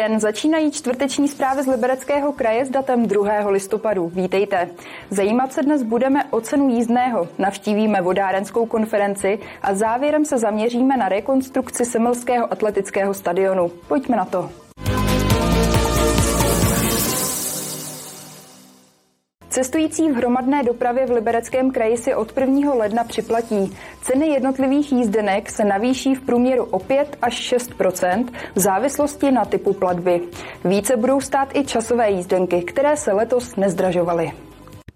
Den, začínají čtvrteční zprávy z Libereckého kraje s datem 2. listopadu. Vítejte. Zajímat se dnes budeme o cenu jízdného, navštívíme vodárenskou konferenci a závěrem se zaměříme na rekonstrukci Semelského atletického stadionu. Pojďme na to. Cestující v hromadné dopravě v Libereckém kraji si od 1. ledna připlatí. Ceny jednotlivých jízdenek se navýší v průměru o 5 až 6% v závislosti na typu platby. Více budou stát i časové jízdenky, které se letos nezdražovaly.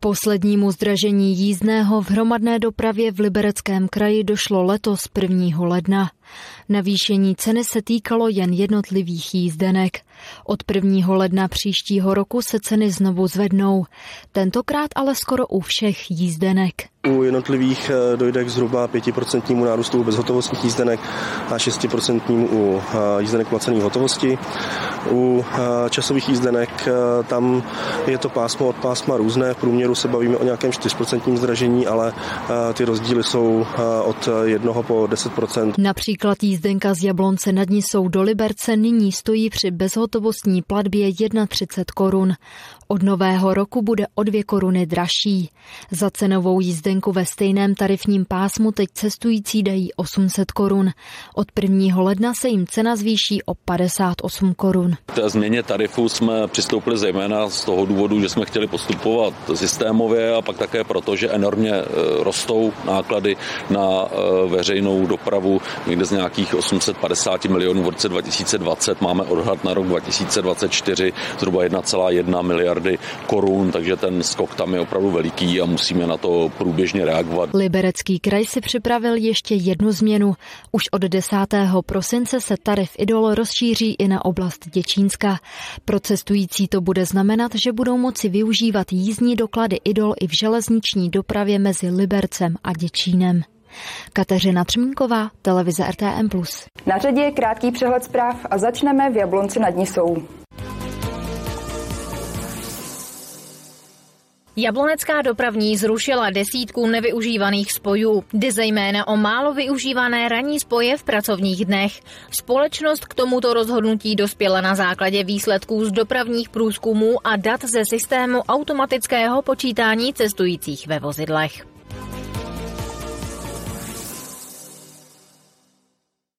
Poslednímu zdražení jízdného v hromadné dopravě v Libereckém kraji došlo letos 1. ledna. Navýšení ceny se týkalo jen jednotlivých jízdenek. Od 1. ledna příštího roku se ceny znovu zvednou. Tentokrát ale skoro u všech jízdenek. U jednotlivých eh, dojde k zhruba 5% nárůstu u bezhotovostních jízdenek a 6% u eh, jízdenek placených hotovosti. U eh, časových jízdenek tam je to pásmo od pásma různé. V průměru se bavíme o nějakém 4% zdražení, ale ty rozdíly jsou od 1 po 10%. Například jízdenka z Jablonce nad Nisou do Liberce nyní stojí při bezhotovostní platbě 31 korun. Od nového roku bude o 2 koruny dražší. Za cenovou jízdenku ve stejném tarifním pásmu teď cestující dají 800 korun. Od 1. ledna se jim cena zvýší o 58 korun. Té změně tarifu jsme přistoupili zejména z toho důvodu, že jsme chtěli postupovat systémově a pak také proto, že enormně e, rostou náklady na e, veřejnou dopravu někde z nějakých 850 milionů v roce 2020. Máme odhad na rok 2024 zhruba 1,1 miliardy korun, takže ten skok tam je opravdu veliký a musíme na to průběžně reagovat. Liberecký kraj si připravil ještě jednu změnu. Už od 10. prosince se tarif Idol rozšíří i na oblast Děčínska. Pro cestující to bude znamenat, že budou moci využívat jízdní doklady Idol i v železniční dopravě mezi Libercem a Děčínem. Kateřina Třmínková, televize RTM+. Na řadě je krátký přehled zpráv a začneme v Jablonci nad Nisou. Jablonecká dopravní zrušila desítku nevyužívaných spojů. Jde zejména o málo využívané ranní spoje v pracovních dnech. Společnost k tomuto rozhodnutí dospěla na základě výsledků z dopravních průzkumů a dat ze systému automatického počítání cestujících ve vozidlech.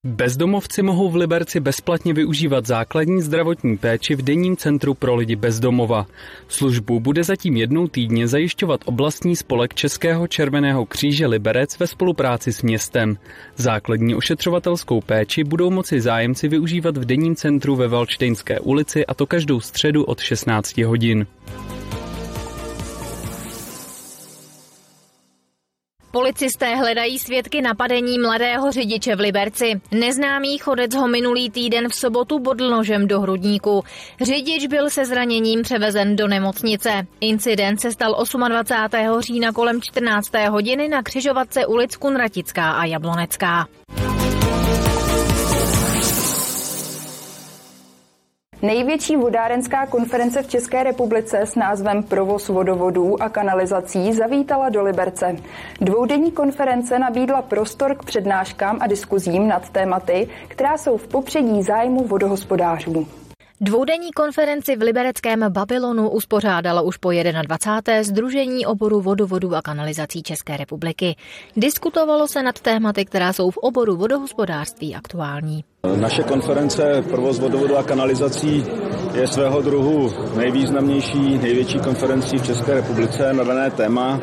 Bezdomovci mohou v Liberci bezplatně využívat základní zdravotní péči v denním centru pro lidi bezdomova. Službu bude zatím jednou týdně zajišťovat oblastní spolek Českého červeného kříže Liberec ve spolupráci s městem. Základní ošetřovatelskou péči budou moci zájemci využívat v denním centru ve Valčtejnské ulici a to každou středu od 16 hodin. Policisté hledají svědky napadení mladého řidiče v Liberci. Neznámý chodec ho minulý týden v sobotu bodl nožem do hrudníku. Řidič byl se zraněním převezen do nemocnice. Incident se stal 28. října kolem 14. hodiny na křižovatce ulic Kunratická a Jablonecká. Největší vodárenská konference v České republice s názvem Provoz vodovodů a kanalizací zavítala do Liberce. Dvoudenní konference nabídla prostor k přednáškám a diskuzím nad tématy, která jsou v popředí zájmu vodohospodářů. Dvoudenní konferenci v libereckém Babylonu uspořádalo už po 21. Združení oboru vodovodů a kanalizací České republiky. Diskutovalo se nad tématy, která jsou v oboru vodohospodářství aktuální. Naše konference Provoz vodovodu a kanalizací je svého druhu nejvýznamnější, největší konferencí v České republice na dané téma.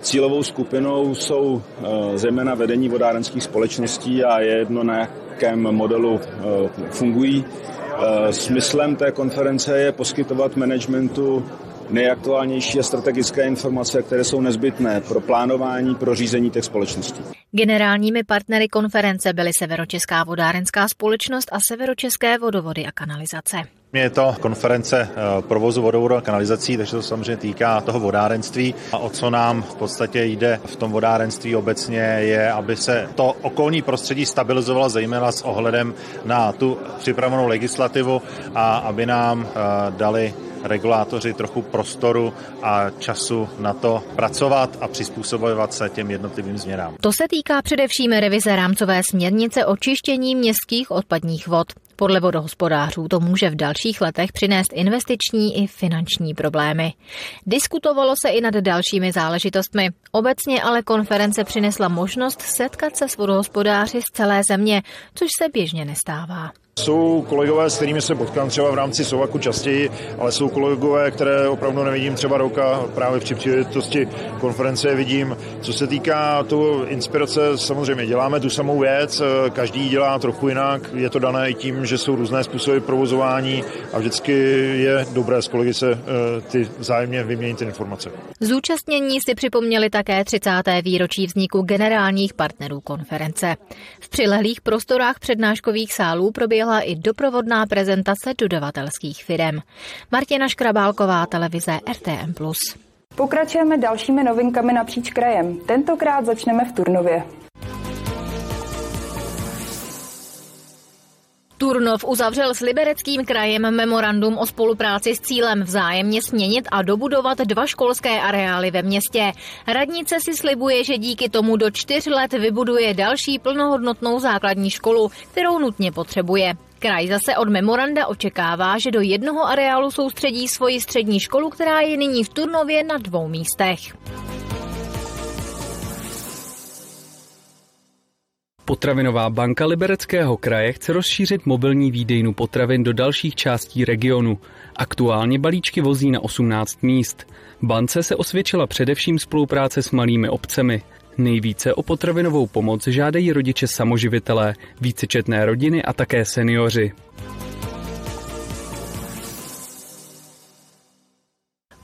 Cílovou skupinou jsou eh, zejména vedení vodárenských společností a je jedno, na jakém modelu eh, fungují. Eh, smyslem té konference je poskytovat managementu nejaktuálnější a strategické informace, které jsou nezbytné pro plánování, pro řízení těch společností. Generálními partnery konference byly Severočeská vodárenská společnost a Severočeské vodovody a kanalizace. Je to konference eh, provozu vodovodu a kanalizací, takže to samozřejmě týká toho vodárenství. A o co nám v podstatě jde v tom vodárenství obecně je, aby se to okolní prostředí stabilizovalo zejména s ohledem na tu připravenou legislativu a aby nám eh, dali regulátoři trochu prostoru a času na to pracovat a přizpůsobovat se těm jednotlivým změnám. To se týká především revize rámcové směrnice o čištění městských odpadních vod. Podle vodohospodářů to může v dalších letech přinést investiční i finanční problémy. Diskutovalo se i nad dalšími záležitostmi. Obecně ale konference přinesla možnost setkat se s vodohospodáři z celé země, což se běžně nestává. Jsou kolegové, s kterými se potkám třeba v rámci Sovaku častěji, ale jsou kolegové, které opravdu nevidím třeba roka, právě při příležitosti konference vidím. Co se týká toho inspirace, samozřejmě děláme tu samou věc, každý dělá trochu jinak, je to dané i tím, že jsou různé způsoby provozování a vždycky je dobré s kolegy se eh, ty vzájemně vyměnit informace. Zúčastnění si připomněli také 30. výročí vzniku generálních partnerů konference. V přilehlých prostorách přednáškových sálů proběhla proběhla i doprovodná prezentace dodavatelských firm. Martina Škrabálková, televize RTM+. Pokračujeme dalšími novinkami napříč krajem. Tentokrát začneme v Turnově. Turnov uzavřel s libereckým krajem memorandum o spolupráci s cílem vzájemně směnit a dobudovat dva školské areály ve městě. Radnice si slibuje, že díky tomu do čtyř let vybuduje další plnohodnotnou základní školu, kterou nutně potřebuje. Kraj zase od memoranda očekává, že do jednoho areálu soustředí svoji střední školu, která je nyní v Turnově na dvou místech. Potravinová banka Libereckého kraje chce rozšířit mobilní výdejnu potravin do dalších částí regionu. Aktuálně balíčky vozí na 18 míst. Bance se osvědčila především spolupráce s malými obcemi. Nejvíce o potravinovou pomoc žádají rodiče samoživitelé, vícečetné rodiny a také seniori.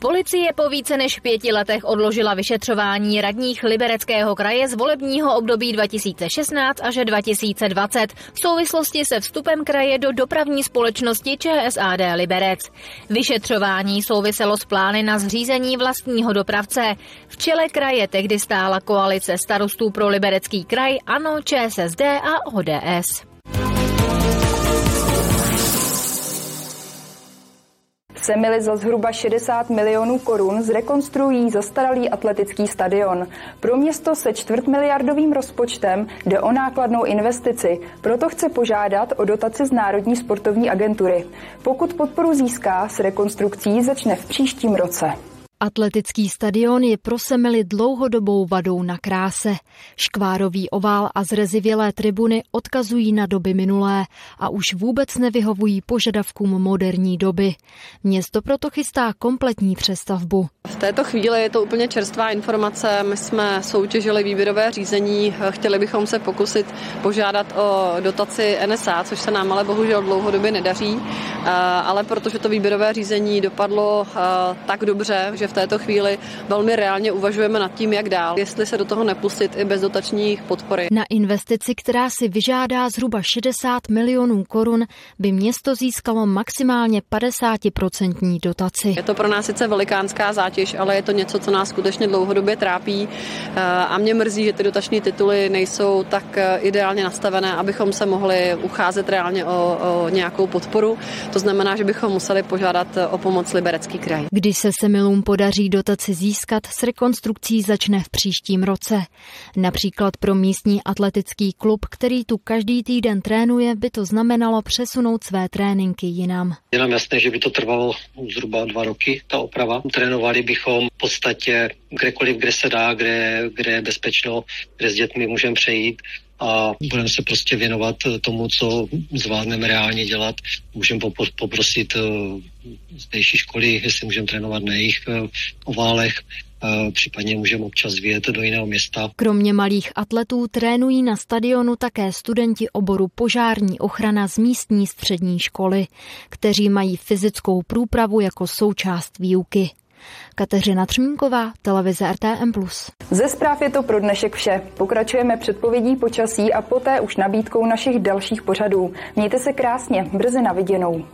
Policie po více než pěti letech odložila vyšetřování radních Libereckého kraje z volebního období 2016 až 2020 v souvislosti se vstupem kraje do dopravní společnosti ČSAD Liberec. Vyšetřování souviselo s plány na zřízení vlastního dopravce. V čele kraje tehdy stála koalice starostů pro Liberecký kraj, ANO, ČSSD a ODS. Semily za zhruba 60 milionů korun zrekonstruují zastaralý atletický stadion. Pro město se čtvrtmiliardovým rozpočtem jde o nákladnou investici, proto chce požádat o dotaci z Národní sportovní agentury. Pokud podporu získá, s rekonstrukcí začne v příštím roce. Atletický stadion je pro Semily dlouhodobou vadou na kráse. Škvárový ovál a zrezivělé tribuny odkazují na doby minulé a už vůbec nevyhovují požadavkům moderní doby. Město proto chystá kompletní přestavbu. V této chvíli je to úplně čerstvá informace. My jsme soutěžili výběrové řízení, chtěli bychom se pokusit požádat o dotaci NSA, což se nám ale bohužel dlouhodobě nedaří, ale protože to výběrové řízení dopadlo tak dobře, že v této chvíli velmi reálně uvažujeme nad tím, jak dál, jestli se do toho nepustit i bez dotačních podpory. Na investici, která si vyžádá zhruba 60 milionů korun, by město získalo maximálně 50% dotaci. Je to pro nás sice velikánská zátěž, ale je to něco, co nás skutečně dlouhodobě trápí eh, a mě mrzí, že ty dotační tituly nejsou tak eh, ideálně nastavené, abychom se mohli ucházet reálně o, o nějakou podporu. To znamená, že bychom museli požádat o pomoc Liberecký kraj. Když se Semilům podaří podaří dotaci získat, s rekonstrukcí začne v příštím roce. Například pro místní atletický klub, který tu každý týden trénuje, by to znamenalo přesunout své tréninky jinam. Je nám jasné, že by to trvalo zhruba dva roky, ta oprava. Trénovali bychom v podstatě kdekoliv, kde se dá, kde, kde je bezpečno, kde s dětmi můžeme přejít a budeme se prostě věnovat tomu, co zvládneme reálně dělat. Můžeme poprosit eh, zdejší školy, jestli můžeme trénovat na jejich eh, oválech, eh, případně můžeme občas vyjet do jiného města. Kromě malých atletů trénují na stadionu také studenti oboru požární ochrana z místní střední školy, kteří mají fyzickou průpravu jako součást výuky. Kateřina Třmínková, televize RTM+. Ze zpráv je to pro dnešek vše. Pokračujeme předpovědí počasí a poté už nabídkou našich dalších pořadů. Mějte se krásně, brzy na viděnou.